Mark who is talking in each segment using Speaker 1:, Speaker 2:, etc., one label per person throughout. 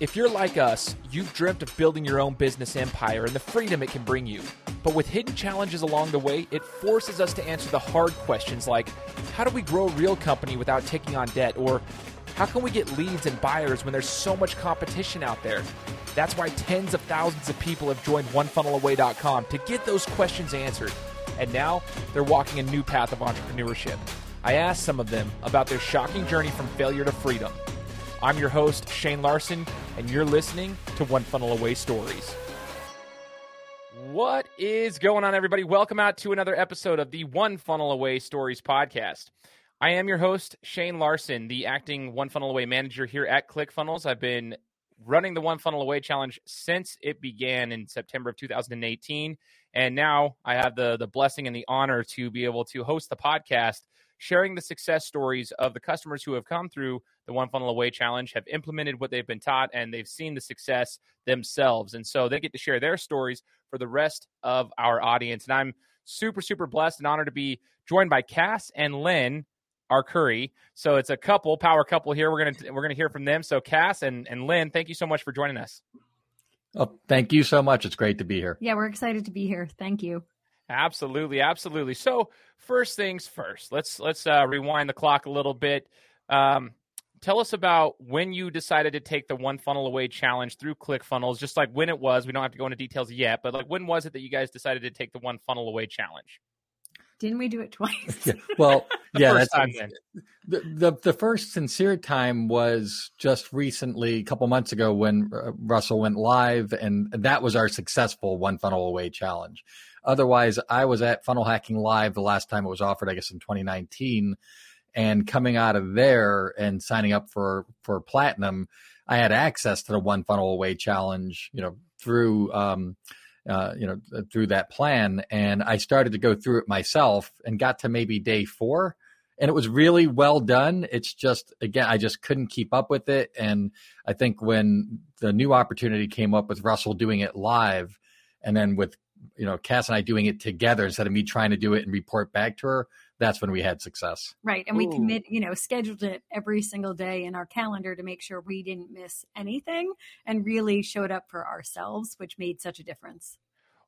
Speaker 1: If you're like us, you've dreamt of building your own business empire and the freedom it can bring you. But with hidden challenges along the way, it forces us to answer the hard questions like how do we grow a real company without taking on debt? Or how can we get leads and buyers when there's so much competition out there? That's why tens of thousands of people have joined OneFunnelAway.com to get those questions answered. And now they're walking a new path of entrepreneurship. I asked some of them about their shocking journey from failure to freedom. I'm your host, Shane Larson, and you're listening to One Funnel Away Stories. What is going on, everybody? Welcome out to another episode of the One Funnel Away Stories podcast. I am your host, Shane Larson, the acting One Funnel Away manager here at ClickFunnels. I've been running the One Funnel Away challenge since it began in September of 2018. And now I have the, the blessing and the honor to be able to host the podcast, sharing the success stories of the customers who have come through the One Funnel Away challenge, have implemented what they've been taught, and they've seen the success themselves. And so they get to share their stories for the rest of our audience. And I'm super, super blessed and honored to be joined by Cass and Lynn Our Curry, So it's a couple, power couple here. We're gonna we're gonna hear from them. So Cass and, and Lynn, thank you so much for joining us.
Speaker 2: Oh, thank you so much. It's great to be here.
Speaker 3: Yeah, we're excited to be here. Thank you.
Speaker 1: Absolutely, absolutely. So first things first, let's let's uh, rewind the clock a little bit. Um, tell us about when you decided to take the one funnel away challenge through ClickFunnels. Just like when it was. We don't have to go into details yet, but like when was it that you guys decided to take the one funnel away challenge?
Speaker 3: Didn't we do it twice?
Speaker 2: yeah. Well, yeah,
Speaker 1: that's
Speaker 2: time the, the the first sincere time was just recently, a couple months ago, when uh, Russell went live, and that was our successful one funnel away challenge. Otherwise, I was at Funnel Hacking Live the last time it was offered, I guess in 2019, and coming out of there and signing up for for platinum, I had access to the one funnel away challenge, you know, through. Um, uh, you know, through that plan. And I started to go through it myself and got to maybe day four. And it was really well done. It's just, again, I just couldn't keep up with it. And I think when the new opportunity came up with Russell doing it live and then with, you know, Cass and I doing it together instead of me trying to do it and report back to her, that's when we had success.
Speaker 3: Right. And we Ooh. commit, you know, scheduled it every single day in our calendar to make sure we didn't miss anything and really showed up for ourselves, which made such a difference.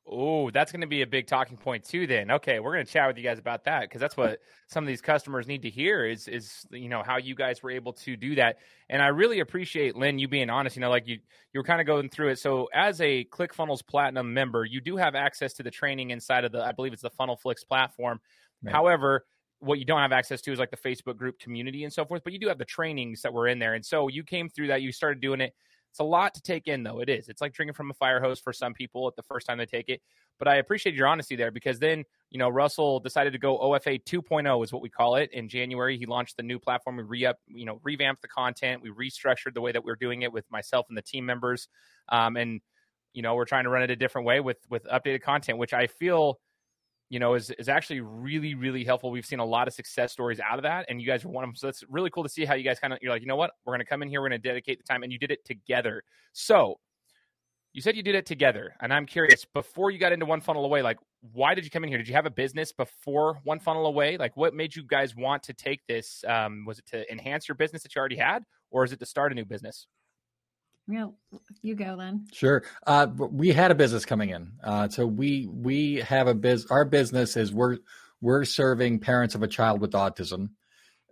Speaker 1: Oh, that's going to be a big talking point too. Then, okay, we're going to chat with you guys about that because that's what some of these customers need to hear is is you know how you guys were able to do that. And I really appreciate Lynn you being honest. You know, like you you were kind of going through it. So as a ClickFunnels Platinum member, you do have access to the training inside of the I believe it's the FunnelFlix platform. Right. However, what you don't have access to is like the Facebook group community and so forth. But you do have the trainings that were in there, and so you came through that. You started doing it it's a lot to take in, though. It is. It's like drinking from a fire hose for some people at the first time they take it. But I appreciate your honesty there because then, you know, Russell decided to go OFA 2.0 is what we call it. In January, he launched the new platform. We re up, you know, revamped the content. We restructured the way that we are doing it with myself and the team members. Um, and you know, we're trying to run it a different way with with updated content, which I feel you know, is is actually really, really helpful. We've seen a lot of success stories out of that, and you guys are one of them. So it's really cool to see how you guys kind of you're like, you know what, we're going to come in here, we're going to dedicate the time, and you did it together. So you said you did it together, and I'm curious. Before you got into One Funnel Away, like, why did you come in here? Did you have a business before One Funnel Away? Like, what made you guys want to take this? Um, was it to enhance your business that you already had, or is it to start a new business?
Speaker 3: You go then.
Speaker 2: Sure. Uh, we had a business coming in, uh, so we we have a biz. Our business is we're we're serving parents of a child with autism.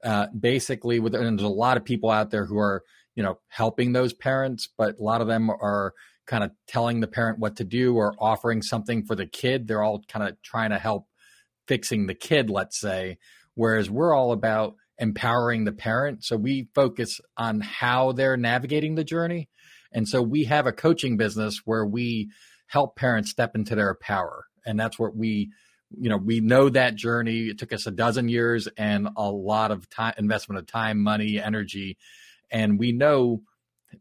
Speaker 2: Uh, basically, with and there's a lot of people out there who are you know helping those parents, but a lot of them are kind of telling the parent what to do or offering something for the kid. They're all kind of trying to help fixing the kid, let's say. Whereas we're all about empowering the parent. So we focus on how they're navigating the journey and so we have a coaching business where we help parents step into their power. And that's what we, you know, we know that journey. It took us a dozen years and a lot of time, investment of time, money, energy. And we know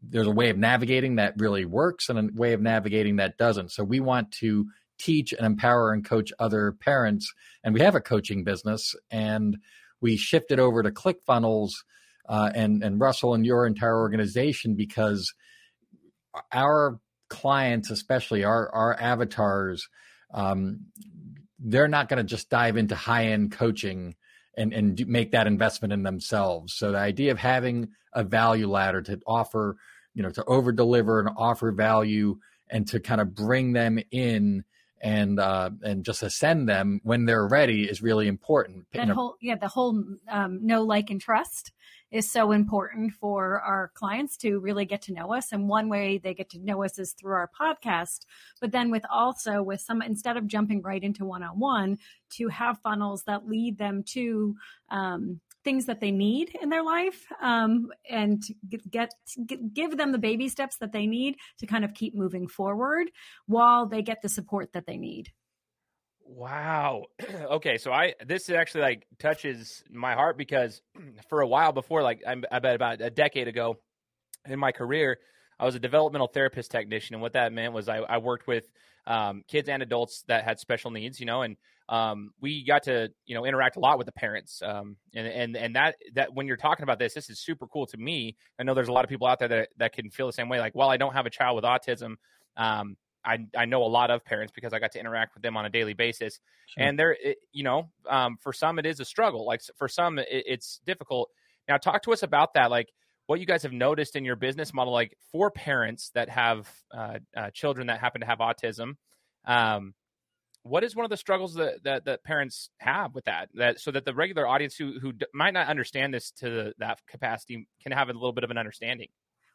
Speaker 2: there's a way of navigating that really works and a way of navigating that doesn't. So we want to teach and empower and coach other parents. And we have a coaching business and we shifted over to ClickFunnels uh, and, and Russell and your entire organization because – our clients, especially our our avatars, um, they're not going to just dive into high end coaching and and do, make that investment in themselves. So the idea of having a value ladder to offer you know to over deliver and offer value and to kind of bring them in and uh, and just ascend them when they're ready is really important.
Speaker 3: That whole yeah, the whole um, know, like, and trust is so important for our clients to really get to know us. And one way they get to know us is through our podcast. But then with also with some instead of jumping right into one on one, to have funnels that lead them to um, things that they need in their life um, and get, get, give them the baby steps that they need to kind of keep moving forward while they get the support that they need
Speaker 1: wow. Okay so i this actually like touches my heart because for a while before like i, I bet about a decade ago in my career i was a developmental therapist technician and what that meant was i, I worked with um, kids and adults that had special needs you know and um, we got to you know interact a lot with the parents um, and and and that that when you're talking about this this is super cool to me. I know there's a lot of people out there that that can feel the same way like well i don't have a child with autism um, I, I know a lot of parents because I got to interact with them on a daily basis, sure. and there, you know, um, for some it is a struggle. Like for some, it, it's difficult. Now, talk to us about that. Like what you guys have noticed in your business model, like for parents that have uh, uh, children that happen to have autism. Um, what is one of the struggles that, that, that parents have with that that so that the regular audience who who might not understand this to the, that capacity can have a little bit of an understanding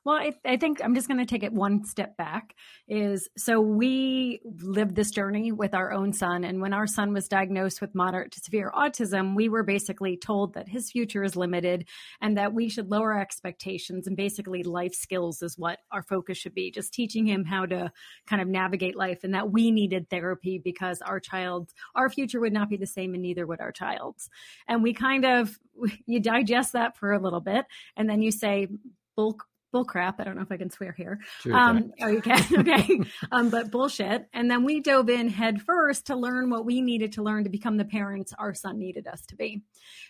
Speaker 3: well, I, I think I'm just going to take it one step back. Is so we lived this journey with our own son. And when our son was diagnosed with moderate to severe autism, we were basically told that his future is limited and that we should lower expectations. And basically, life skills is what our focus should be just teaching him how to kind of navigate life and that we needed therapy because our child, our future would not be the same and neither would our child's. And we kind of, you digest that for a little bit and then you say, bulk bull crap. I don't know if I can swear here. Sure, um, oh, you can. okay. um, but bullshit. And then we dove in head first to learn what we needed to learn to become the parents our son needed us to be.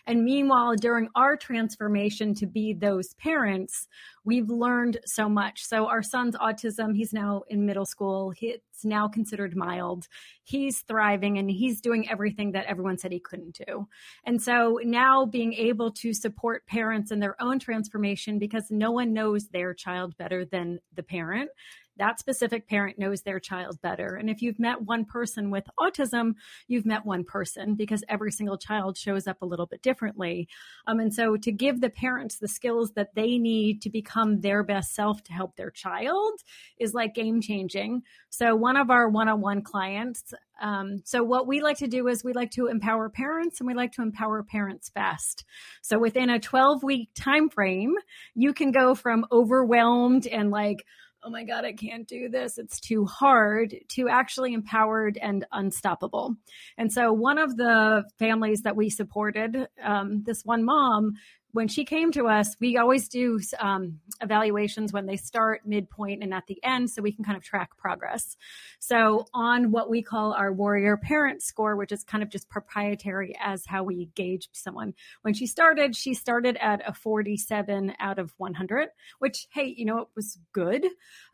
Speaker 3: And meanwhile, during our transformation to be those parents, we've learned so much. So our son's autism, he's now in middle school. It's now considered mild. He's thriving and he's doing everything that everyone said he couldn't do. And so now being able to support parents in their own transformation because no one knows their child better than the parent that specific parent knows their child better. And if you've met one person with autism, you've met one person because every single child shows up a little bit differently. Um, and so to give the parents the skills that they need to become their best self to help their child is like game changing. So one of our one on one clients, um, so what we like to do is we like to empower parents and we like to empower parents fast. So within a 12 week time frame, you can go from overwhelmed and like, oh my God, I can't do this. It's too hard to actually empowered and unstoppable. And so one of the families that we supported, um, this one mom, when she came to us, we always do um, evaluations when they start, midpoint, and at the end, so we can kind of track progress. So, on what we call our warrior parent score, which is kind of just proprietary as how we gauge someone. When she started, she started at a 47 out of 100, which, hey, you know, it was good.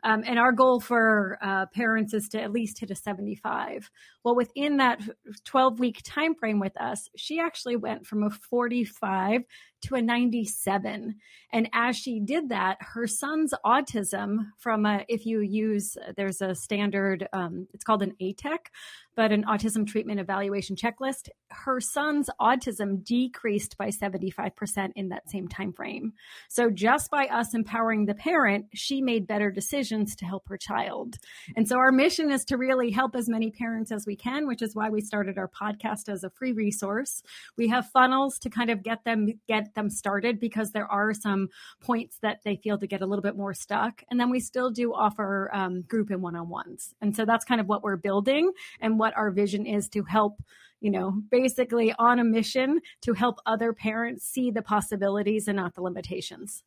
Speaker 3: Um, and our goal for uh, parents is to at least hit a 75. Well, within that 12 week time frame with us, she actually went from a 45 to a 97. And as she did that, her son's autism from a, if you use, there's a standard, um, it's called an ATEC, but an autism treatment evaluation checklist, her son's autism decreased by 75% in that same time frame. So just by us empowering the parent, she made better decisions to help her child. And so our mission is to really help as many parents as we can, which is why we started our podcast as a free resource. We have funnels to kind of get them get them started because there are some points that they feel to get a little bit more stuck. And then we still do offer um, group and one-on-ones. And so that's kind of what we're building and what our vision is to help you know, basically on a mission to help other parents see the possibilities and not the limitations.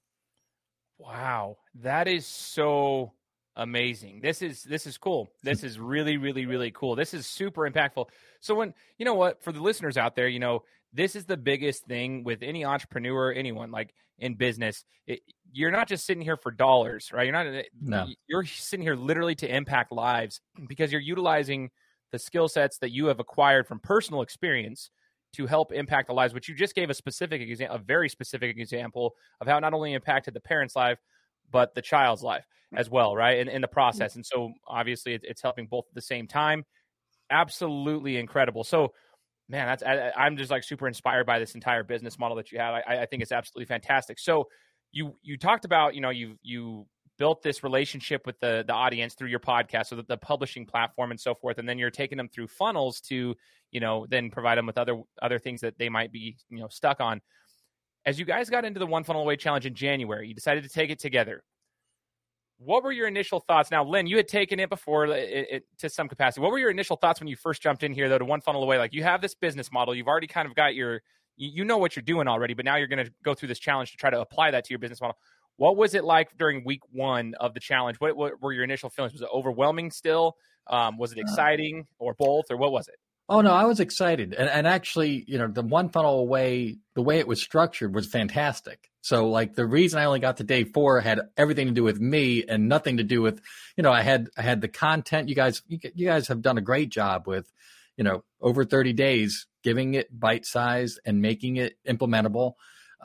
Speaker 1: Wow, that is so amazing. This is this is cool. This is really really really cool. This is super impactful. So when you know what for the listeners out there, you know, this is the biggest thing with any entrepreneur, anyone like in business. It, you're not just sitting here for dollars, right? You're not no. you're sitting here literally to impact lives because you're utilizing the skill sets that you have acquired from personal experience to help impact the lives, which you just gave a specific example, a very specific example of how not only impacted the parent's life, but the child's life as well, right? In, in the process. Mm-hmm. And so obviously it's, it's helping both at the same time. Absolutely incredible. So, man, that's I, am just like super inspired by this entire business model that you have. I, I think it's absolutely fantastic. So you you talked about you know you you built this relationship with the the audience through your podcast, so that the publishing platform and so forth, and then you're taking them through funnels to you know then provide them with other other things that they might be you know stuck on. As you guys got into the one funnel away challenge in January, you decided to take it together what were your initial thoughts? Now, Lynn, you had taken it before uh, it, it, to some capacity. What were your initial thoughts when you first jumped in here, though, to one funnel away? Like you have this business model, you've already kind of got your, you, you know what you're doing already, but now you're going to go through this challenge to try to apply that to your business model. What was it like during week one of the challenge? What, what were your initial feelings? Was it overwhelming still? Um, was it uh, exciting or both, or what was it?
Speaker 2: Oh no, I was excited, and and actually, you know, the one funnel away, the way it was structured was fantastic. So like the reason I only got to day four had everything to do with me and nothing to do with, you know, I had I had the content. You guys, you, you guys have done a great job with, you know, over thirty days, giving it bite size and making it implementable.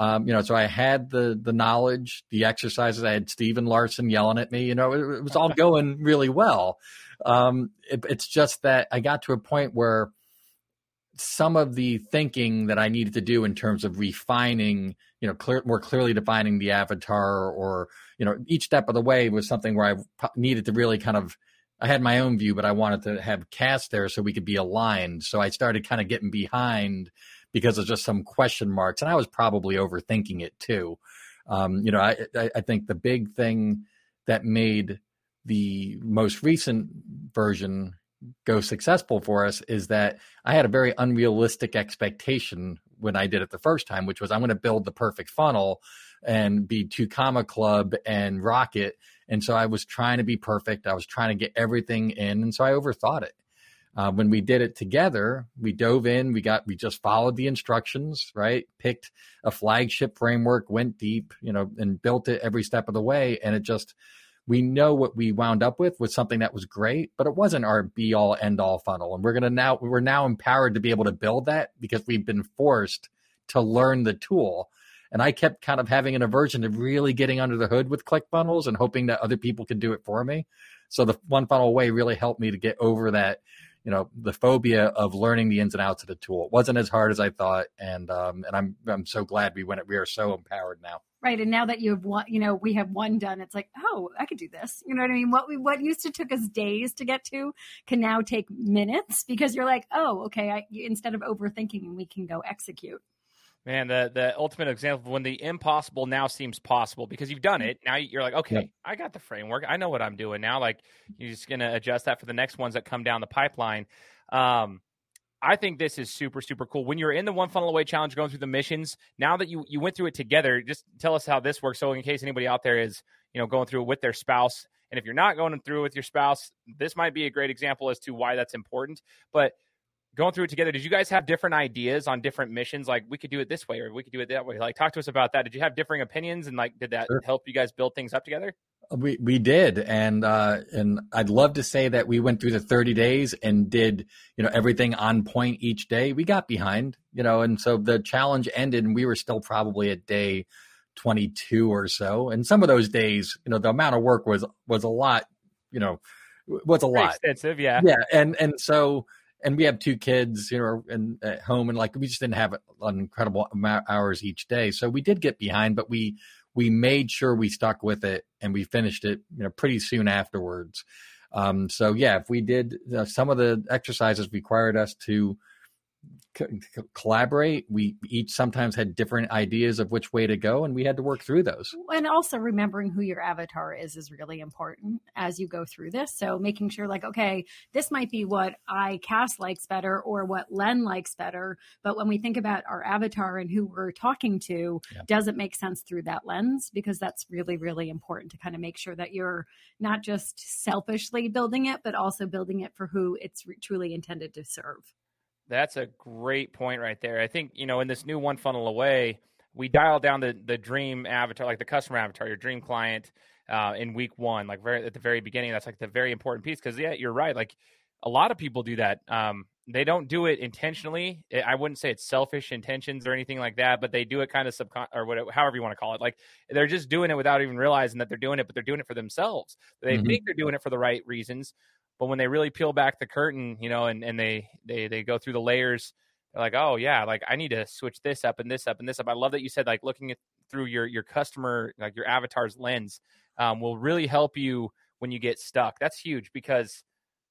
Speaker 2: Um, you know, so I had the the knowledge, the exercises. I had Stephen Larson yelling at me. You know, it, it was all going really well. Um, it, it's just that I got to a point where some of the thinking that I needed to do in terms of refining, you know, clear, more clearly defining the avatar, or you know, each step of the way was something where I needed to really kind of. I had my own view, but I wanted to have Cass there so we could be aligned. So I started kind of getting behind because of just some question marks, and I was probably overthinking it too. Um, you know, I, I think the big thing that made the most recent version go successful for us is that I had a very unrealistic expectation when I did it the first time, which was I'm going to build the perfect funnel and be two comma club and rocket. And so I was trying to be perfect. I was trying to get everything in. And so I overthought it. Uh, when we did it together, we dove in, we got, we just followed the instructions, right? Picked a flagship framework, went deep, you know, and built it every step of the way. And it just, we know what we wound up with was something that was great, but it wasn't our be all end all funnel. And we're going to now, we're now empowered to be able to build that because we've been forced to learn the tool. And I kept kind of having an aversion to really getting under the hood with ClickFunnels and hoping that other people could do it for me. So the one funnel way really helped me to get over that, you know, the phobia of learning the ins and outs of the tool. It wasn't as hard as I thought. And, um, and I'm, I'm so glad we went, we are so empowered now.
Speaker 3: Right. And now that you have one, you know, we have one done, it's like, oh, I could do this. You know what I mean? What we, what used to took us days to get to can now take minutes because you're like, oh, okay. I, instead of overthinking, we can go execute.
Speaker 1: Man, the the ultimate example of when the impossible now seems possible because you've done it. Now you're like, okay, yeah. I got the framework. I know what I'm doing now. Like you're just gonna adjust that for the next ones that come down the pipeline. Um, I think this is super, super cool. When you're in the one funnel away challenge going through the missions, now that you, you went through it together, just tell us how this works. So in case anybody out there is, you know, going through it with their spouse, and if you're not going through it with your spouse, this might be a great example as to why that's important. But going through it together, did you guys have different ideas on different missions? Like we could do it this way or we could do it that way. Like talk to us about that. Did you have differing opinions and like did that sure. help you guys build things up together?
Speaker 2: We we did, and uh, and I'd love to say that we went through the 30 days and did you know everything on point each day. We got behind, you know, and so the challenge ended, and we were still probably at day 22 or so. And some of those days, you know, the amount of work was was a lot, you know, was a lot
Speaker 1: extensive, yeah,
Speaker 2: yeah, and and so and we have two kids, you know, and at home, and like we just didn't have an incredible amount hours each day, so we did get behind, but we we made sure we stuck with it and we finished it, you know, pretty soon afterwards. Um, so yeah, if we did uh, some of the exercises required us to collaborate. We each sometimes had different ideas of which way to go, and we had to work through those.
Speaker 3: And also remembering who your avatar is is really important as you go through this. So making sure, like, okay, this might be what I Cass likes better or what Len likes better, but when we think about our avatar and who we're talking to, yeah. does it make sense through that lens? Because that's really, really important to kind of make sure that you're not just selfishly building it, but also building it for who it's truly intended to serve.
Speaker 1: That's a great point right there. I think, you know, in this new one funnel away, we dialed down the, the dream avatar, like the customer avatar, your dream client uh, in week one, like very at the very beginning. That's like the very important piece because, yeah, you're right. Like a lot of people do that. Um, they don't do it intentionally. I wouldn't say it's selfish intentions or anything like that, but they do it kind of subcon or whatever, however you want to call it. Like they're just doing it without even realizing that they're doing it, but they're doing it for themselves. They mm-hmm. think they're doing it for the right reasons, but when they really peel back the curtain, you know, and, and they they they go through the layers, they're like, oh yeah, like I need to switch this up and this up and this up. I love that you said like looking at through your your customer like your avatar's lens um, will really help you when you get stuck. That's huge because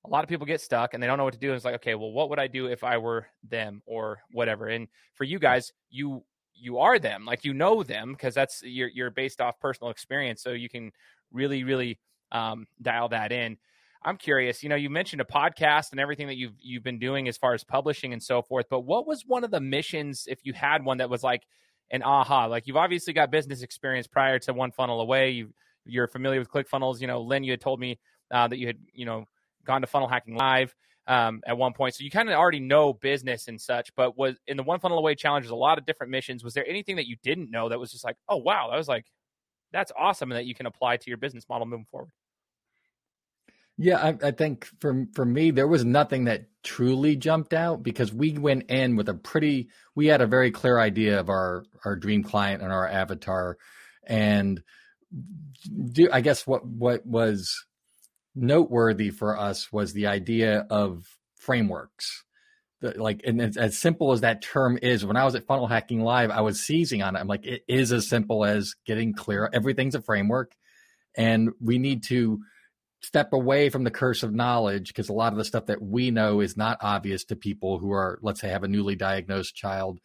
Speaker 1: a lot of people get stuck and they don't know what to do. And It's like, okay, well, what would I do if I were them or whatever? And for you guys, you you are them, like you know them because that's you're you're based off personal experience, so you can really really um, dial that in. I'm curious, you know, you mentioned a podcast and everything that you've you've been doing as far as publishing and so forth, but what was one of the missions if you had one that was like an aha? Like you've obviously got business experience prior to One Funnel Away. You you're familiar with ClickFunnels. You know, Lynn, you had told me uh, that you had you know gone to Funnel Hacking Live um, at one point, so you kind of already know business and such. But was in the One Funnel Away challenge, there's a lot of different missions. Was there anything that you didn't know that was just like, oh wow, that was like that's awesome, and that you can apply to your business model moving forward?
Speaker 2: Yeah, I, I, think for for me, there was nothing that truly jumped out because we went in with a pretty, we had a very clear idea of our our dream client and our avatar, and do I guess what what was noteworthy for us was the idea of frameworks. The, like, and as simple as that term is, when I was at Funnel Hacking Live, I was seizing on it. I'm like, it is as simple as getting clear. Everything's a framework, and we need to step away from the curse of knowledge because a lot of the stuff that we know is not obvious to people who are, let's say, have a newly diagnosed child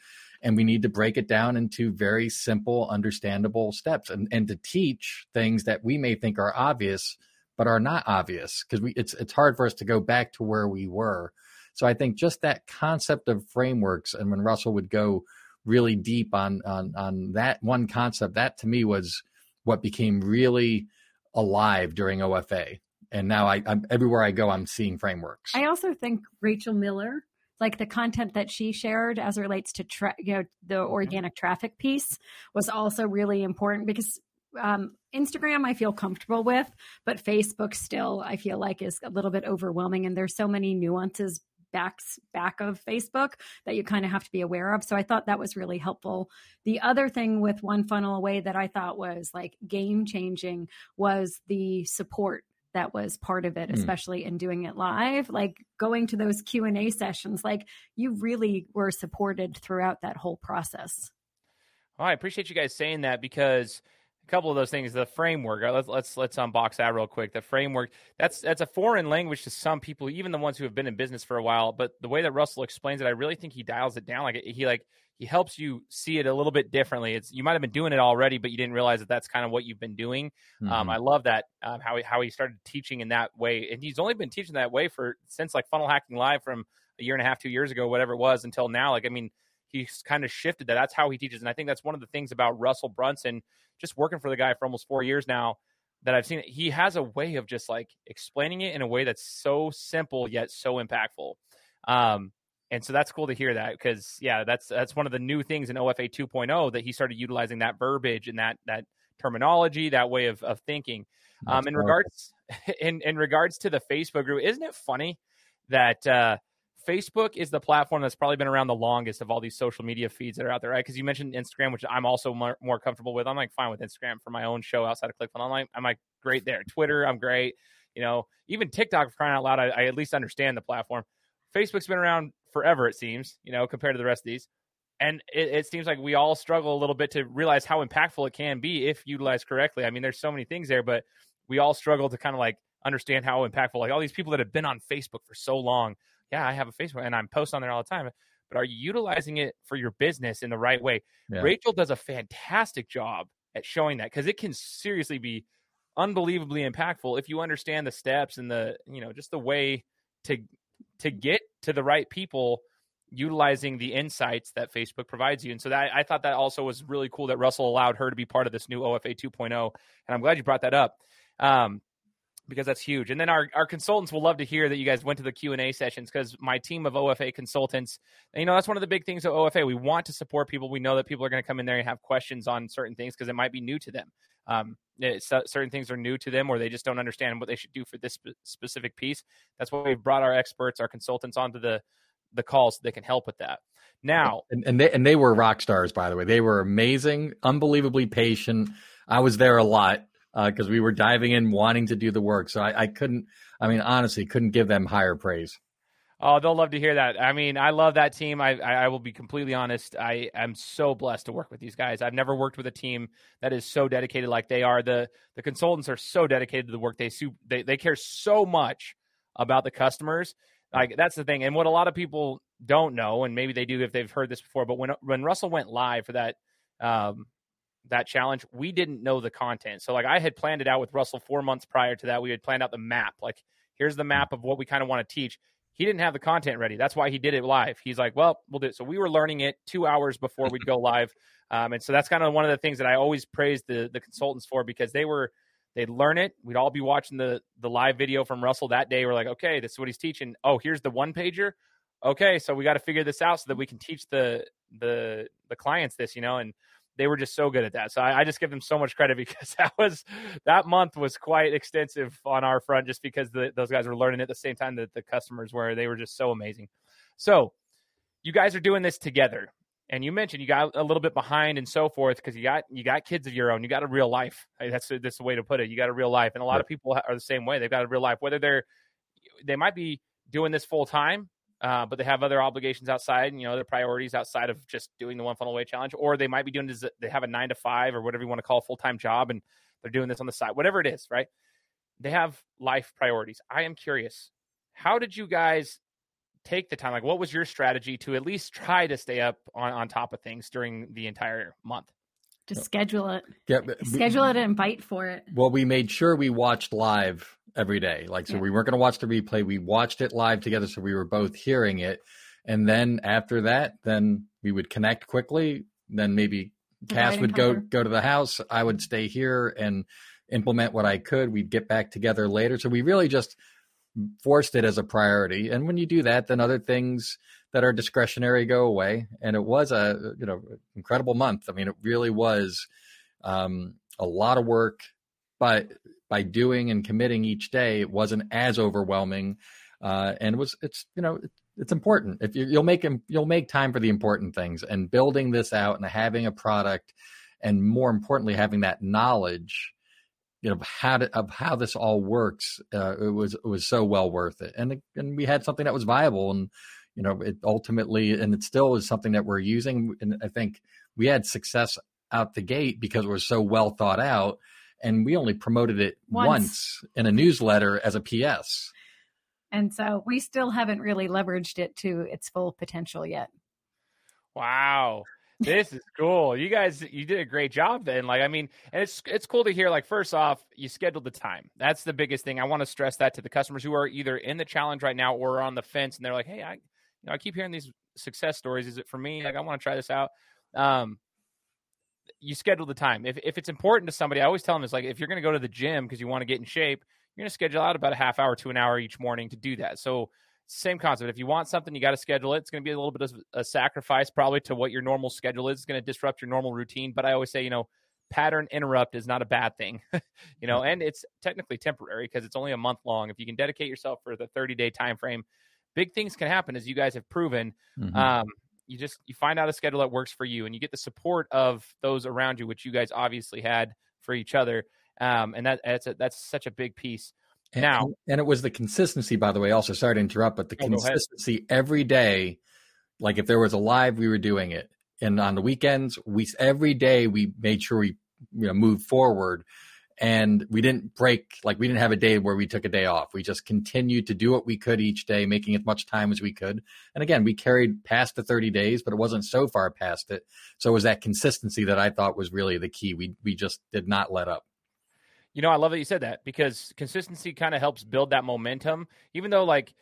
Speaker 2: and we need to break it down into very simple understandable steps and, and to teach things that we may think are obvious but are not obvious because we it's it's hard for us to go back to where we were. So i think just that concept of frameworks and when russell would go really deep on on on that one concept that to me was what became really alive during ofa and now I, I'm everywhere I go, I'm seeing frameworks.
Speaker 3: I also think Rachel Miller like the content that she shared as it relates to tra- you know the mm-hmm. organic traffic piece was also really important because um, Instagram I feel comfortable with, but Facebook still I feel like is a little bit overwhelming, and there's so many nuances backs back of Facebook that you kind of have to be aware of. So I thought that was really helpful. The other thing with One Funnel Away that I thought was like game changing was the support that was part of it mm. especially in doing it live like going to those q&a sessions like you really were supported throughout that whole process
Speaker 1: oh, i appreciate you guys saying that because a couple of those things the framework uh, let's let's let's unbox that real quick the framework that's that's a foreign language to some people even the ones who have been in business for a while but the way that russell explains it i really think he dials it down like he like he helps you see it a little bit differently. It's you might have been doing it already, but you didn't realize that that's kind of what you've been doing. Um, mm-hmm. Um, I love that um, how he, how he started teaching in that way, and he's only been teaching that way for since like Funnel Hacking Live from a year and a half, two years ago, whatever it was, until now. Like I mean, he's kind of shifted that. That's how he teaches, and I think that's one of the things about Russell Brunson, just working for the guy for almost four years now. That I've seen, he has a way of just like explaining it in a way that's so simple yet so impactful. Um, and so that's cool to hear that because yeah, that's that's one of the new things in OFA 2.0 that he started utilizing that verbiage and that that terminology, that way of of thinking. Um, in regards in in regards to the Facebook group, isn't it funny that uh, Facebook is the platform that's probably been around the longest of all these social media feeds that are out there, right? Because you mentioned Instagram, which I'm also more, more, comfortable with. I'm like fine with Instagram for my own show outside of ClickFunnels. I'm like, I'm like great there. Twitter, I'm great. You know, even TikTok, for crying out loud, I, I at least understand the platform. Facebook's been around forever, it seems, you know, compared to the rest of these. And it, it, seems like we all struggle a little bit to realize how impactful it can be if utilized correctly. I mean, there's so many things there, but we all struggle to kind of like understand how impactful, like all these people that have been on Facebook for so long. Yeah, I have a Facebook and I'm posting on there all the time. But are you utilizing it for your business in the right way? Yeah. Rachel does a fantastic job at showing that because it can seriously be unbelievably impactful if you understand the steps and the, you know, just the way to to get to the right people utilizing the insights that Facebook provides you. And so that I thought that also was really cool that Russell allowed her to be part of this new OFA 2.0. And I'm glad you brought that up. Um, because that's huge. And then our, our consultants will love to hear that you guys went to the Q&A sessions because my team of OFA consultants, you know, that's one of the big things of OFA. We want to support people. We know that people are going to come in there and have questions on certain things because it might be new to them um, it, certain things are new to them or they just don't understand what they should do for this spe- specific piece. That's why we've brought our experts, our consultants onto the the calls so they can help with that. Now,
Speaker 2: and, and they and they were rock stars, by the way. They were amazing, unbelievably patient. I was there a lot because uh, we were diving in, wanting to do the work. So I, I couldn't. I mean, honestly, couldn't give them higher praise.
Speaker 1: Oh, they'll love to hear that. I mean, I love that team. I, I, I will be completely honest. I am so blessed to work with these guys. I've never worked with a team that is so dedicated like they are. The the consultants are so dedicated to the work. They they they care so much about the customers. Like that's the thing. And what a lot of people don't know, and maybe they do if they've heard this before, but when when Russell went live for that um, that challenge, we didn't know the content. So like I had planned it out with Russell four months prior to that. We had planned out the map. Like here's the map of what we kind of want to teach he didn't have the content ready. That's why he did it live. He's like, well, we'll do it. So we were learning it two hours before we'd go live. Um, and so that's kind of one of the things that I always praise the, the consultants for because they were, they'd learn it. We'd all be watching the, the live video from Russell that day. We're like, okay, this is what he's teaching. Oh, here's the one pager. Okay. So we got to figure this out so that we can teach the, the, the clients this, you know, and they were just so good at that. So I, I, just give them so much credit because that was that month was quite extensive on our front, just because the, those guys were learning at the same time that the customers were. They were just so amazing. So you guys are doing this together, and you mentioned you got a little bit behind and so forth because you got you got kids of your own. You got a real life. That's that's the way to put it. You got a real life, and a lot of people are the same way. They've got a real life, whether they're they might be doing this full time uh, but they have other obligations outside, you know, their priorities outside of just doing the one funnel away challenge, or they might be doing this. They have a nine to five or whatever you want to call a full time job, and they're doing this on the side, whatever it is, right? They have life priorities. I am curious, how did you guys take the time? Like, what was your strategy to at least try to stay up on, on top of things during the entire month?
Speaker 3: Just schedule it. Yeah, schedule it and fight for it.
Speaker 2: Well, we made sure we watched live every day. Like, so yeah. we weren't going to watch the replay. We watched it live together. So we were both hearing it. And then after that, then we would connect quickly. Then maybe Cass would go, go to the house. I would stay here and implement what I could. We'd get back together later. So we really just forced it as a priority. And when you do that, then other things that are discretionary go away. And it was a, you know, incredible month. I mean, it really was um, a lot of work, but by doing and committing each day, it wasn't as overwhelming. Uh, and it was, it's, you know, it's important. If you, will make you'll make time for the important things and building this out and having a product, and more importantly, having that knowledge, you know, how to, of how this all works. Uh, it was it was so well worth it, and and we had something that was viable, and you know, it ultimately, and it still is something that we're using. And I think we had success out the gate because it was so well thought out and we only promoted it once. once in a newsletter as a PS.
Speaker 3: And so we still haven't really leveraged it to its full potential yet.
Speaker 1: Wow. this is cool. You guys, you did a great job then. Like, I mean, and it's it's cool to hear. Like, first off, you scheduled the time. That's the biggest thing. I want to stress that to the customers who are either in the challenge right now or on the fence, and they're like, "Hey, I, you know, I keep hearing these success stories. Is it for me? Like, I want to try this out." Um, you schedule the time. If if it's important to somebody, I always tell them it's like if you're going to go to the gym because you want to get in shape, you're going to schedule out about a half hour to an hour each morning to do that. So same concept. If you want something, you got to schedule it. It's going to be a little bit of a sacrifice probably to what your normal schedule is. It's going to disrupt your normal routine. But I always say, you know, pattern interrupt is not a bad thing, you know, and it's technically temporary because it's only a month long. If you can dedicate yourself for the 30 day time frame, big things can happen as you guys have proven. Mm-hmm. Um, you just you find out a schedule that works for you and you get the support of those around you which you guys obviously had for each other um, and that that's a, that's such a big piece.
Speaker 2: And,
Speaker 1: now
Speaker 2: and it was the consistency by the way also sorry to interrupt but the oh, consistency every day like if there was a live we were doing it. And on the weekends we every day we made sure we you know moved forward and we didn't break like we didn't have a day where we took a day off. We just continued to do what we could each day making as much time as we could. And again we carried past the 30 days but it wasn't so far past it. So it was that consistency that i thought was really the key. We we just did not let up.
Speaker 1: You know i love that you said that because consistency kind of helps build that momentum. Even though like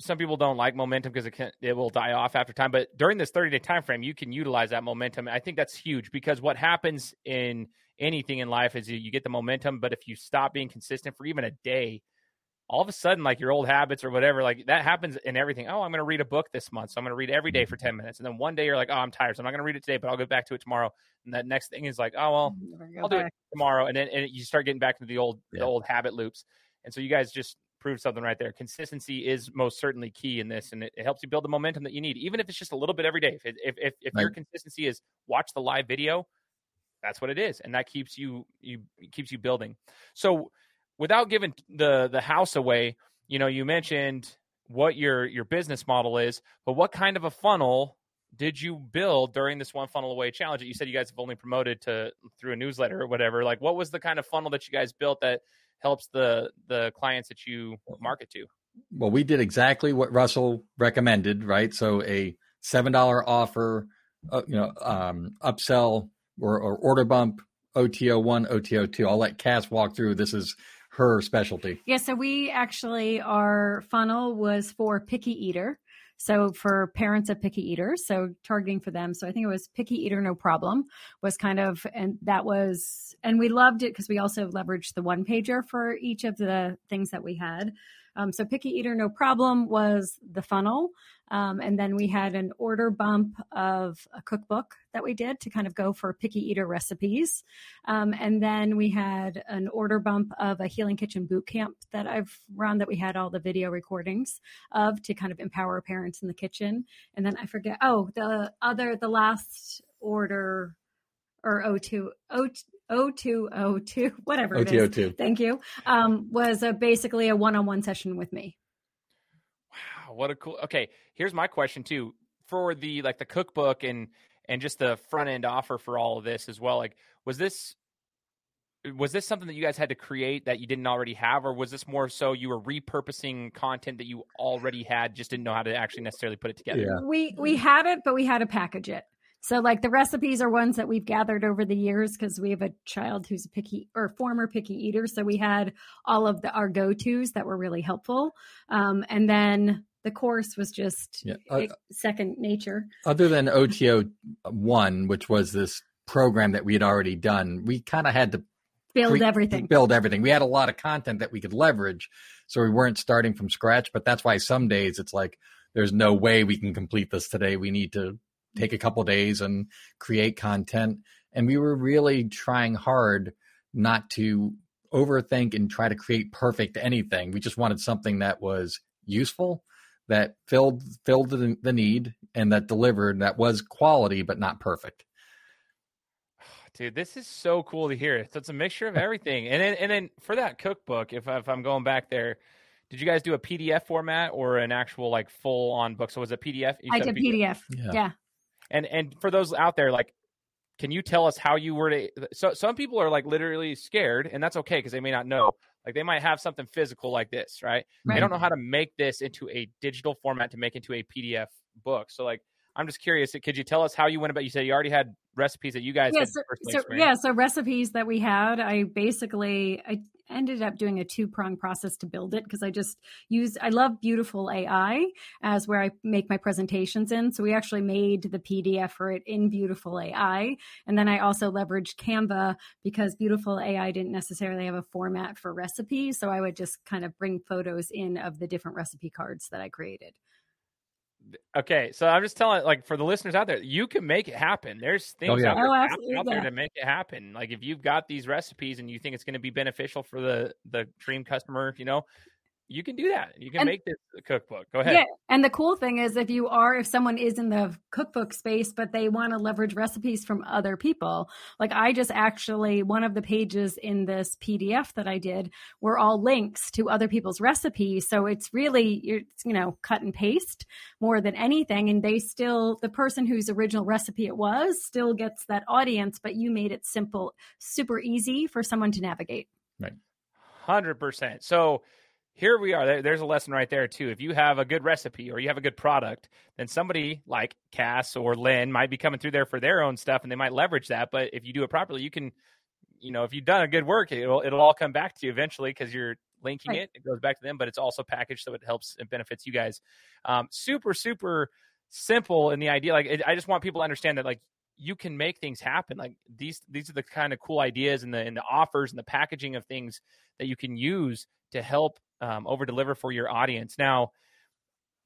Speaker 1: some people don't like momentum because it can it will die off after time but during this 30 day time frame you can utilize that momentum. I think that's huge because what happens in anything in life is you get the momentum, but if you stop being consistent for even a day, all of a sudden, like your old habits or whatever, like that happens in everything. Oh, I'm going to read a book this month. So I'm going to read every day for 10 minutes. And then one day you're like, oh, I'm tired. So I'm not going to read it today, but I'll get back to it tomorrow. And that next thing is like, oh, well, I'll do it tomorrow. And then and you start getting back into the old, yeah. the old habit loops. And so you guys just proved something right there. Consistency is most certainly key in this, and it, it helps you build the momentum that you need, even if it's just a little bit every day. If if if, if right. your consistency is watch the live video, that's what it is, and that keeps you you keeps you building. So, without giving the the house away, you know, you mentioned what your your business model is, but what kind of a funnel did you build during this one funnel away challenge that you said you guys have only promoted to through a newsletter or whatever? Like what was the kind of funnel that you guys built that helps the the clients that you market to?
Speaker 2: Well we did exactly what russell recommended right? So a seven dollar offer uh, you know um, upsell or, or order bump oto1 oto2 i'll let cass walk through this is her specialty
Speaker 3: yeah so we actually our funnel was for picky eater so for parents of picky eaters, so targeting for them. So I think it was picky eater, no problem was kind of, and that was, and we loved it because we also leveraged the one pager for each of the things that we had. Um, so picky eater, no problem was the funnel. Um, and then we had an order bump of a cookbook that we did to kind of go for picky eater recipes. Um, and then we had an order bump of a healing kitchen boot camp that I've run that we had all the video recordings of to kind of empower parents in the kitchen. And then I forget, oh, the other, the last order or O2, O, 0202, whatever it is. O202. Thank you. Um, was a, basically a one-on-one session with me.
Speaker 1: Wow, what a cool. Okay, here's my question too for the like the cookbook and and just the front end offer for all of this as well. Like, was this was this something that you guys had to create that you didn't already have, or was this more so you were repurposing content that you already had, just didn't know how to actually necessarily put it together?
Speaker 3: Yeah. We we had it, but we had to package it. So, like the recipes are ones that we've gathered over the years because we have a child who's a picky or former picky eater. So we had all of the our go tos that were really helpful, um, and then the course was just yeah. uh, second nature.
Speaker 2: Other than OTO one, which was this program that we had already done, we kind of had to
Speaker 3: build pre- everything.
Speaker 2: Build everything. We had a lot of content that we could leverage, so we weren't starting from scratch. But that's why some days it's like there's no way we can complete this today. We need to take a couple days and create content. And we were really trying hard not to overthink and try to create perfect anything. We just wanted something that was useful, that filled filled the, the need, and that delivered that was quality but not perfect.
Speaker 1: Dude, this is so cool to hear. So it's a mixture of everything. and then and then for that cookbook, if if I'm going back there, did you guys do a PDF format or an actual like full on book? So was it PDF?
Speaker 3: You I did PDF. PDF. Yeah. yeah.
Speaker 1: And and for those out there, like, can you tell us how you were to? So some people are like literally scared, and that's okay because they may not know. Like they might have something physical like this, right? right? They don't know how to make this into a digital format to make into a PDF book. So like, I'm just curious. Could you tell us how you went about? You said you already had recipes that you guys
Speaker 3: yeah, so, so yeah, so recipes that we had. I basically I ended up doing a two prong process to build it because I just use I love Beautiful.ai as where I make my presentations in. So we actually made the PDF for it in Beautiful.ai. And then I also leveraged Canva because Beautiful.ai didn't necessarily have a format for recipes. So I would just kind of bring photos in of the different recipe cards that I created.
Speaker 1: Okay, so I'm just telling, like, for the listeners out there, you can make it happen. There's oh, things oh, yeah. out, there, oh, out, out there to make it happen. Like, if you've got these recipes and you think it's going to be beneficial for the the dream customer, you know, you can do that. You can and, make this cookbook. Go ahead. Yeah.
Speaker 3: And the cool thing is if you are, if someone is in the cookbook space, but they want to leverage recipes from other people, like I just actually, one of the pages in this PDF that I did were all links to other people's recipes. So it's really, it's, you know, cut and paste more than anything. And they still, the person whose original recipe it was still gets that audience, but you made it simple, super easy for someone to navigate.
Speaker 2: Right.
Speaker 1: 100%. So, here we are. There's a lesson right there too. If you have a good recipe or you have a good product, then somebody like Cass or Lynn might be coming through there for their own stuff, and they might leverage that. But if you do it properly, you can, you know, if you've done a good work, it'll it'll all come back to you eventually because you're linking right. it. It goes back to them, but it's also packaged so it helps and benefits you guys. Um, super super simple in the idea. Like it, I just want people to understand that like you can make things happen. Like these these are the kind of cool ideas and the and the offers and the packaging of things that you can use to help um, over deliver for your audience. Now,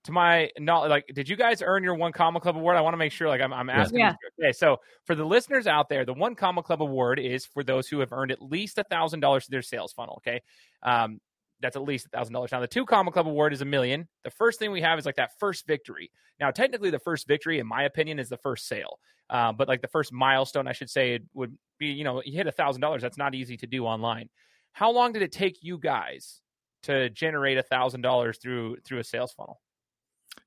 Speaker 1: to my not like, did you guys earn your one comma club award? I want to make sure, like, I'm, I'm asking. Yeah. Okay, so for the listeners out there, the one comma club award is for those who have earned at least a thousand dollars to their sales funnel. Okay, um, that's at least a thousand dollars. Now the two comma club award is a million. The first thing we have is like that first victory. Now technically the first victory, in my opinion, is the first sale. Uh, but like the first milestone, I should say, it would be you know you hit a thousand dollars. That's not easy to do online. How long did it take you guys to generate a thousand dollars through through a sales funnel?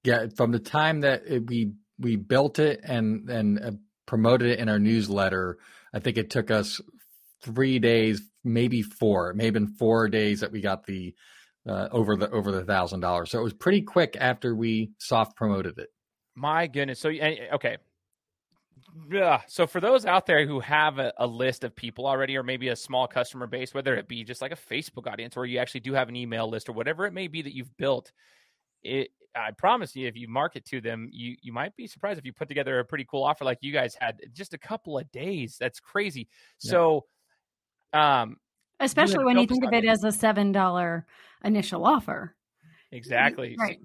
Speaker 2: Yeah, from the time that it, we we built it and and uh, promoted it in our newsletter, I think it took us three days, maybe four, maybe been four days that we got the uh, over the over the thousand dollars. So it was pretty quick after we soft promoted it.
Speaker 1: My goodness. So okay. Yeah. So for those out there who have a, a, list of people already, or maybe a small customer base, whether it be just like a Facebook audience, or you actually do have an email list, or whatever it may be that you've built, it I promise you, if you market to them, you you might be surprised if you put together a pretty cool offer like you guys had just a couple of days. That's crazy. Yeah. So
Speaker 3: um, Especially when you think of it as a seven dollar initial offer.
Speaker 1: Exactly.
Speaker 3: Right.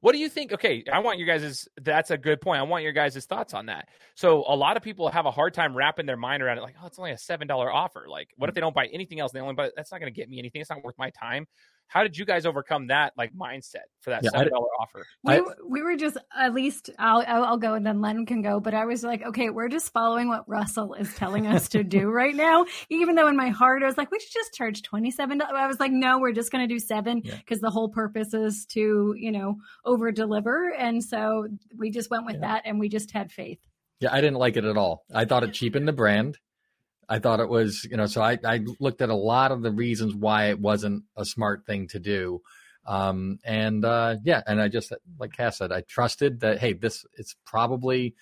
Speaker 1: What do you think? Okay, I want your guys' that's a good point. I want your guys' thoughts on that. So a lot of people have a hard time wrapping their mind around it, like, oh, it's only a seven dollar offer. Like, what if they don't buy anything else? They only buy that's not gonna get me anything, it's not worth my time. How did you guys overcome that like mindset for that seven dollar offer?
Speaker 3: We, we were just at least I'll I'll go and then Len can go, but I was like, okay, we're just following what Russell is telling us to do right now. Even though in my heart I was like, we should just charge twenty seven. I was like, no, we're just going to do seven because yeah. the whole purpose is to you know over deliver, and so we just went with yeah. that, and we just had faith.
Speaker 2: Yeah, I didn't like it at all. I thought it cheapened the brand. I thought it was, you know, so I, I looked at a lot of the reasons why it wasn't a smart thing to do. Um, and uh, yeah, and I just, like Cass said, I trusted that, hey, this, it's probably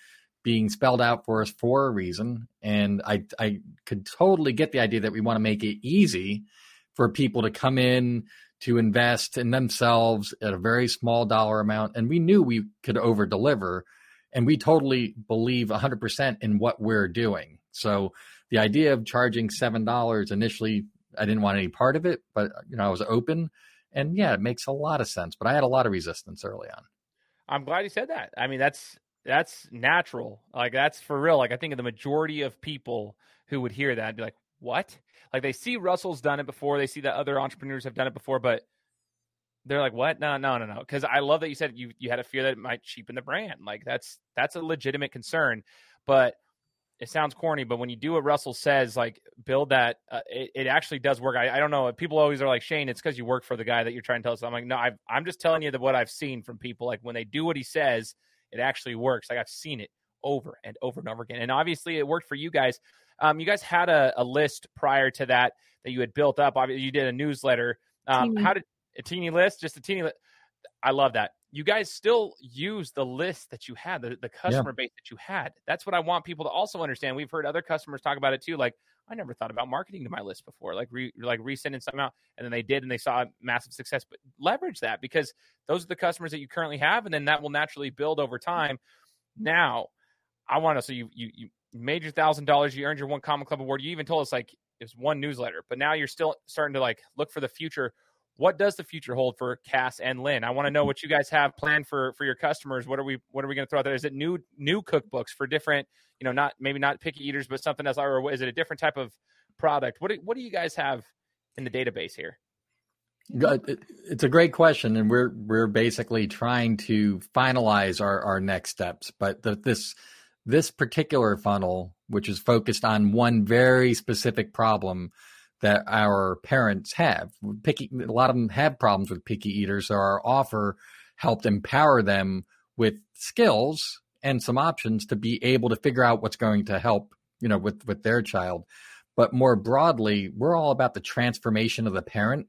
Speaker 2: being spelled out for us for a reason. And I, I could totally get the idea that we want to make it easy for people to come in to invest in themselves at a very small dollar amount. And we knew we could over deliver. And we totally believe 100% in what we're doing. So the idea of charging seven dollars initially, I didn't want any part of it, but you know I was open, and yeah, it makes a lot of sense. But I had a lot of resistance early on.
Speaker 1: I'm glad you said that. I mean, that's that's natural. Like that's for real. Like I think of the majority of people who would hear that be like, "What?" Like they see Russell's done it before, they see that other entrepreneurs have done it before, but they're like, "What? No, no, no, no." Because I love that you said you you had a fear that it might cheapen the brand. Like that's that's a legitimate concern, but it sounds corny, but when you do what Russell says, like build that, uh, it, it, actually does work. I, I, don't know. People always are like, Shane, it's because you work for the guy that you're trying to tell us. I'm like, no, i am just telling you that what I've seen from people. Like when they do what he says, it actually works. Like I've seen it over and over and over again. And obviously it worked for you guys. Um, you guys had a, a, list prior to that that you had built up. Obviously, you did a newsletter. Um, how did a teeny list? Just a teeny list. I love that you guys still use the list that you had, the, the customer yeah. base that you had. That's what I want people to also understand. We've heard other customers talk about it too. Like, I never thought about marketing to my list before, like re, like resending something out, and then they did, and they saw massive success. But leverage that because those are the customers that you currently have, and then that will naturally build over time. Now, I want to. So you you you made your thousand dollars, you earned your one Comma Club award. You even told us like it's one newsletter, but now you're still starting to like look for the future what does the future hold for Cass and Lynn? I want to know what you guys have planned for for your customers. What are we what are we going to throw out there? Is it new new cookbooks for different, you know, not maybe not picky eaters, but something else, or is it a different type of product? What do, what do you guys have in the database here?
Speaker 2: It's a great question, and we're we're basically trying to finalize our our next steps. But the, this this particular funnel, which is focused on one very specific problem, that our parents have. Picky, a lot of them have problems with picky eaters, so our offer helped empower them with skills and some options to be able to figure out what's going to help, you know, with with their child. But more broadly, we're all about the transformation of the parent,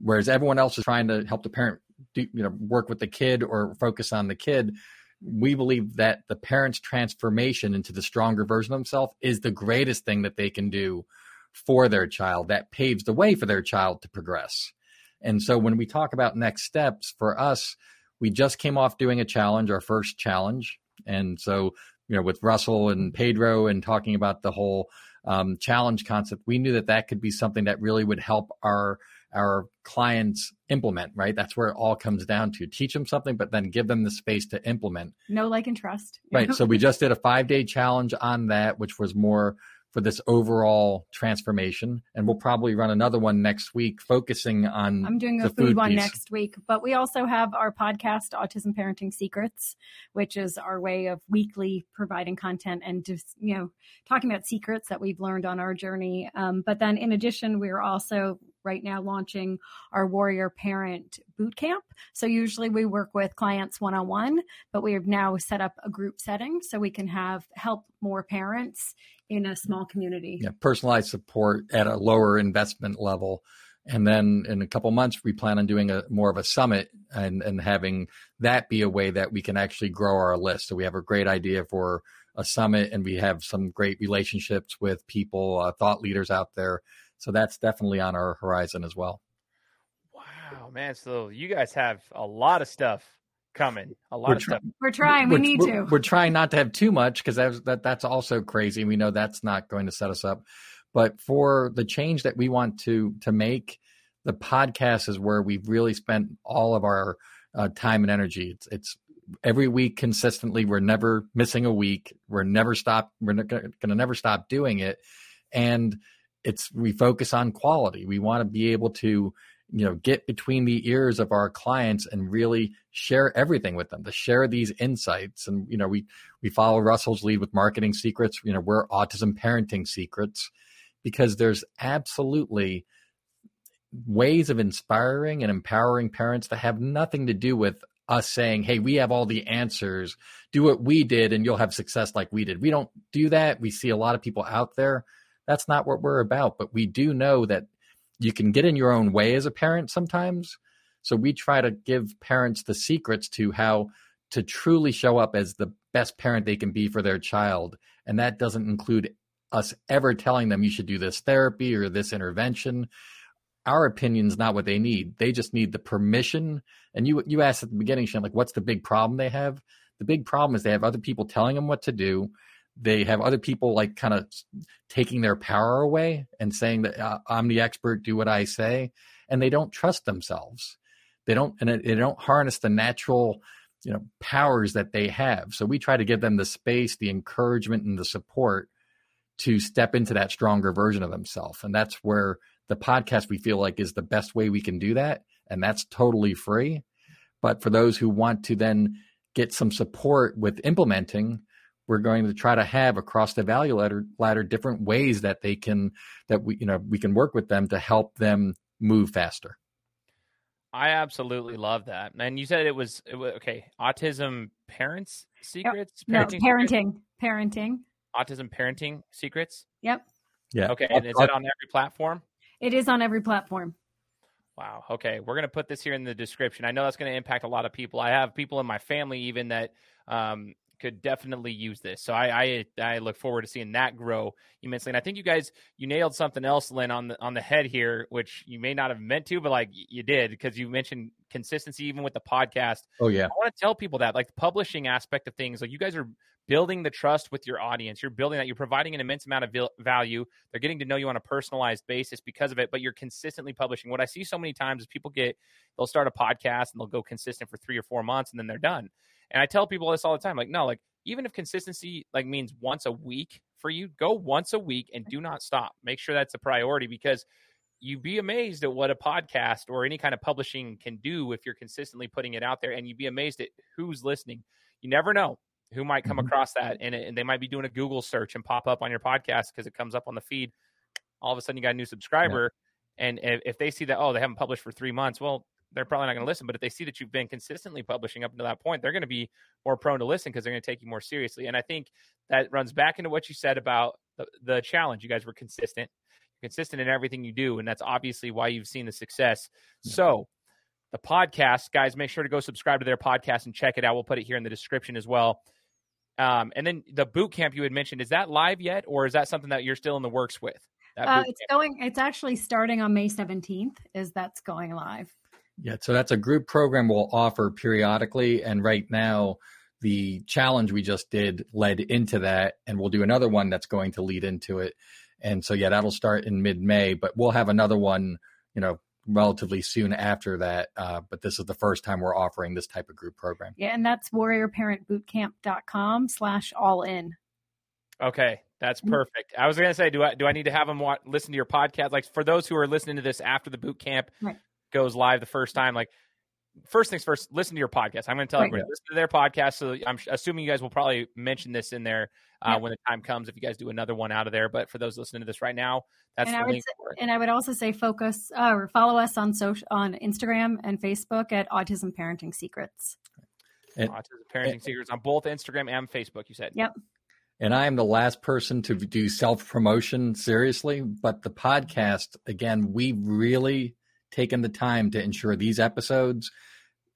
Speaker 2: whereas everyone else is trying to help the parent, do, you know, work with the kid or focus on the kid. We believe that the parent's transformation into the stronger version of themselves is the greatest thing that they can do for their child that paves the way for their child to progress. And so when we talk about next steps for us, we just came off doing a challenge, our first challenge. And so, you know, with Russell and Pedro and talking about the whole um, challenge concept, we knew that that could be something that really would help our our clients implement right? That's where it all comes down to. Teach them something but then give them the space to implement.
Speaker 3: No like and trust.
Speaker 2: Right. So we just did a five day challenge on that which was more for this overall transformation. And we'll probably run another one next week focusing on
Speaker 3: I'm doing a food, food, one piece. next week. But we also have our podcast, Autism Parenting Secrets, which is our way of weekly providing content and just, you know, talking about secrets that we've learned on our journey. Um, but then in addition, we're also right now launching our Warrior Parent Boot Camp. So usually we work with clients one on one, but we have now set up a group setting so we can have help more parents in a small community.
Speaker 2: Yeah, personalized support at a lower investment level. And then in a couple months, we plan on doing a more of a summit and, and having that be a way that we can actually grow our list. So we have a great idea for a summit and we have some great relationships with people, uh, thought leaders out there so that's definitely on our horizon as well.
Speaker 1: Wow, man! So you guys have a lot of stuff coming. A lot we're of stuff.
Speaker 3: We're trying. We need
Speaker 2: we're,
Speaker 3: to.
Speaker 2: We're trying not to have too much because that's that, that's also crazy. We know that's not going to set us up. But for the change that we want to to make, the podcast is where we've really spent all of our uh, time and energy. It's it's every week consistently. We're never missing a week. We're never stop. We're going to never stop doing it. And it's we focus on quality. We want to be able to you know get between the ears of our clients and really share everything with them to share these insights. And you know we we follow russell's lead with marketing secrets you know we're autism parenting secrets because there's absolutely ways of inspiring and empowering parents that have nothing to do with us saying hey we have all the answers. Do what we did and you'll have success like we did. We don't do that. We see a lot of people out there that's not what we're about. But we do know that you can get in your own way as a parent sometimes. So we try to give parents the secrets to how to truly show up as the best parent they can be for their child. And that doesn't include us ever telling them you should do this therapy or this intervention. Our opinion's not what they need. They just need the permission. And you you asked at the beginning, Shane, like what's the big problem they have? The big problem is they have other people telling them what to do they have other people like kind of taking their power away and saying that uh, I'm the expert, do what I say, and they don't trust themselves. They don't and they don't harness the natural, you know, powers that they have. So we try to give them the space, the encouragement, and the support to step into that stronger version of themselves. And that's where the podcast we feel like is the best way we can do that, and that's totally free. But for those who want to then get some support with implementing we're going to try to have across the value ladder, ladder different ways that they can that we you know we can work with them to help them move faster.
Speaker 1: I absolutely love that. And you said it was, it was okay. Autism parents secrets.
Speaker 3: No, parenting, parenting, secrets? parenting.
Speaker 1: Autism parenting secrets.
Speaker 3: Yep.
Speaker 2: Yeah.
Speaker 1: Okay, and is it on every platform?
Speaker 3: It is on every platform.
Speaker 1: Wow. Okay, we're gonna put this here in the description. I know that's gonna impact a lot of people. I have people in my family even that um, could definitely use this. So I, I, I look forward to seeing that grow immensely. And I think you guys you nailed something else, Lynn, on the on the head here, which you may not have meant to, but like you did because you mentioned consistency even with the podcast.
Speaker 2: Oh yeah, I
Speaker 1: want to tell people that like the publishing aspect of things, like you guys are building the trust with your audience. You're building that. You're providing an immense amount of value. They're getting to know you on a personalized basis because of it, but you're consistently publishing. What I see so many times is people get, they'll start a podcast and they'll go consistent for three or four months and then they're done. And I tell people this all the time, like, no, like even if consistency like means once a week for you, go once a week and do not stop. Make sure that's a priority because you'd be amazed at what a podcast or any kind of publishing can do if you're consistently putting it out there and you'd be amazed at who's listening. You never know who might come mm-hmm. across that and, and they might be doing a Google search and pop up on your podcast because it comes up on the feed. All of a sudden you got a new subscriber. Yeah. And if they see that, oh, they haven't published for three months, well, they're probably not going to listen. But if they see that you've been consistently publishing up until that point, they're going to be more prone to listen because they're going to take you more seriously. And I think that runs back into what you said about the, the challenge. You guys were consistent, consistent in everything you do, and that's obviously why you've seen the success. So. The podcast, guys, make sure to go subscribe to their podcast and check it out. We'll put it here in the description as well. Um, and then the boot camp you had mentioned, is that live yet, or is that something that you're still in the works with?
Speaker 3: Uh, it's going. It's actually starting on May 17th. Is that's going live?
Speaker 2: Yeah, so that's a group program we'll offer periodically. And right now, the challenge we just did led into that, and we'll do another one that's going to lead into it. And so, yeah, that'll start in mid May, but we'll have another one, you know, relatively soon after that. Uh, but this is the first time we're offering this type of group program.
Speaker 3: Yeah, and that's warriorparentbootcamp.com slash all in.
Speaker 1: Okay, That's perfect. I was going to say, do I do I need to have them watch, listen to your podcast? Like for those who are listening to this after the boot camp
Speaker 3: Right.
Speaker 1: Goes live the first time, like first things first, listen to your podcast. I'm going to tell
Speaker 3: Right.
Speaker 1: everybody listen to their podcast. So I'm assuming you guys will probably mention this in there uh,
Speaker 3: Yeah.
Speaker 1: when the time comes if you guys do another one out of there. But for those listening to this right now, that's
Speaker 3: And
Speaker 1: the
Speaker 3: I would
Speaker 1: link
Speaker 3: say-
Speaker 1: for it.
Speaker 3: And I would also say focus uh, or follow us on social on Instagram and Facebook at Autism Parenting Secrets.
Speaker 2: And-
Speaker 1: Autism Parenting Secrets on both Instagram and Facebook. You said,
Speaker 3: Yep.
Speaker 2: And I am the last person to do self promotion seriously, but the podcast, again, we've really taken the time to ensure these episodes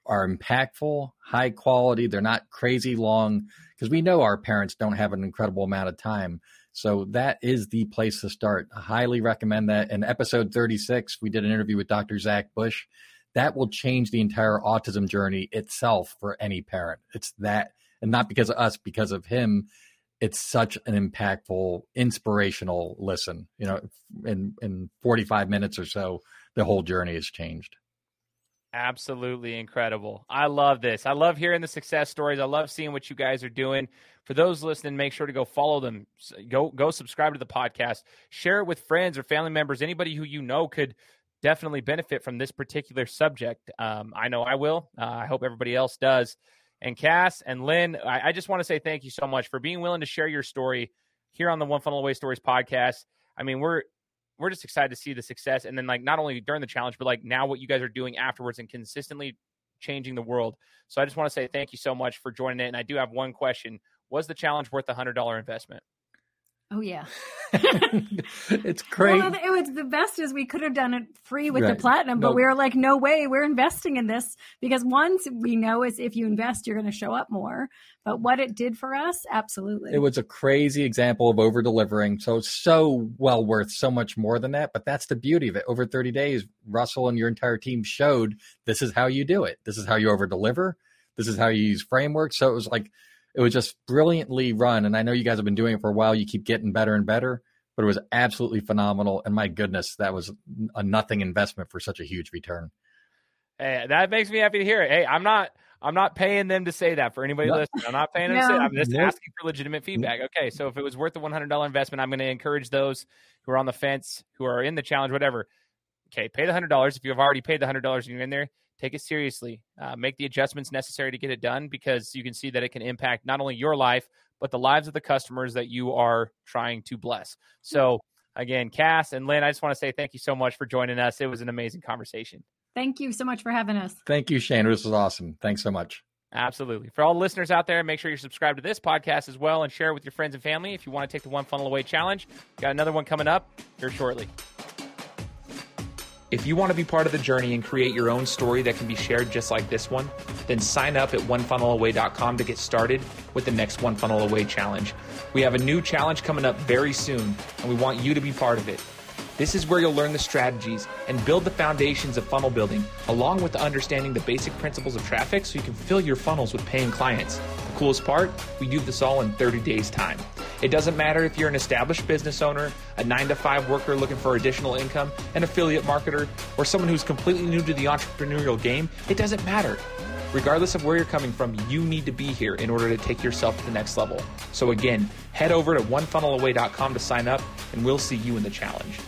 Speaker 2: are impactful, high quality. They're not crazy long because we know our parents don't have an incredible amount of time. So that is the place to start. I highly recommend that. In episode 36, we did an interview with Dr. Zach Bush. That will change the entire autism journey itself for any parent. It's that, and not because of us, because of him it's such an impactful, inspirational listen. You know, in in 45 minutes or so, the whole journey has changed.
Speaker 1: Absolutely incredible. I love this. I love hearing the success stories. I love seeing what you guys are doing. For those listening, make sure to go follow them. Go go subscribe to the podcast. Share it with friends or family members. Anybody who you know could definitely benefit from this particular subject. Um, I know I will. Uh, I hope everybody else does. And Cass and Lynn, I, I just want to say thank you so much for being willing to share your story here on the One Funnel Away Stories podcast. I mean, we're we're just excited to see the success and then like not only during the challenge but like now what you guys are doing afterwards and consistently changing the world. So i just want to say thank you so much for joining it and i do have one question. Was the challenge worth the hundred dollar investment
Speaker 3: Oh yeah.
Speaker 2: it's great.
Speaker 3: Well, it was the best is we could have done it free with
Speaker 2: Right.
Speaker 3: the platinum, but
Speaker 2: No.
Speaker 3: we were like, no way, we're investing in this because once we know is if you invest, you're going to show up more. But what it did for us, absolutely.
Speaker 2: It was a crazy example of over delivering. So it's so well worth so much more than that. But that's the beauty of it. Over 30 days, Russell and your entire team showed this is how you do it. This is how you over deliver. This is how you use frameworks. So it was like it was just brilliantly run. And I know you guys have been doing it for a while. You keep getting better and better, but it was absolutely phenomenal. And my goodness, that was a nothing investment for such a huge return.
Speaker 1: Hey, that makes me happy to hear it. Hey, I'm not I'm not paying them to say that for anybody
Speaker 2: No.
Speaker 1: listening. I'm not paying them to say
Speaker 3: No.
Speaker 1: that. I'm just
Speaker 2: Nope.
Speaker 1: asking for legitimate feedback. Okay, so if it was worth the $100 investment, I'm going to encourage those who are on the fence, who are in the challenge, whatever. Okay, pay the $100. If you have already paid the $100 and you're in there, take it seriously. Uh, make the adjustments necessary to get it done because you can see that it can impact not only your life, but the lives of the customers that you are trying to bless. So, again, Cass and Lynn, I just want to say thank you so much for joining us. It was an amazing conversation.
Speaker 3: Thank you so much for having us.
Speaker 2: Thank you, Shane. This was awesome. Thanks so much.
Speaker 1: Absolutely. For all the listeners out there, make sure you're subscribed to this podcast as well and share it with your friends and family. If you want to take the One Funnel Away Challenge, got another one coming up here shortly. If you want to be part of the journey and create your own story that can be shared just like this one, then sign up at onefunnelaway.com to get started with the next One Funnel Away challenge. We have a new challenge coming up very soon, and we want you to be part of it. This is where you'll learn the strategies and build the foundations of funnel building, along with understanding the basic principles of traffic so you can fill your funnels with paying clients. The coolest part, we do this all in 30 days' time. It doesn't matter if you're an established business owner, a 9 to 5 worker looking for additional income, an affiliate marketer, or someone who's completely new to the entrepreneurial game, it doesn't matter. Regardless of where you're coming from, you need to be here in order to take yourself to the next level. So again, head over to onefunnelaway.com to sign up and we'll see you in the challenge.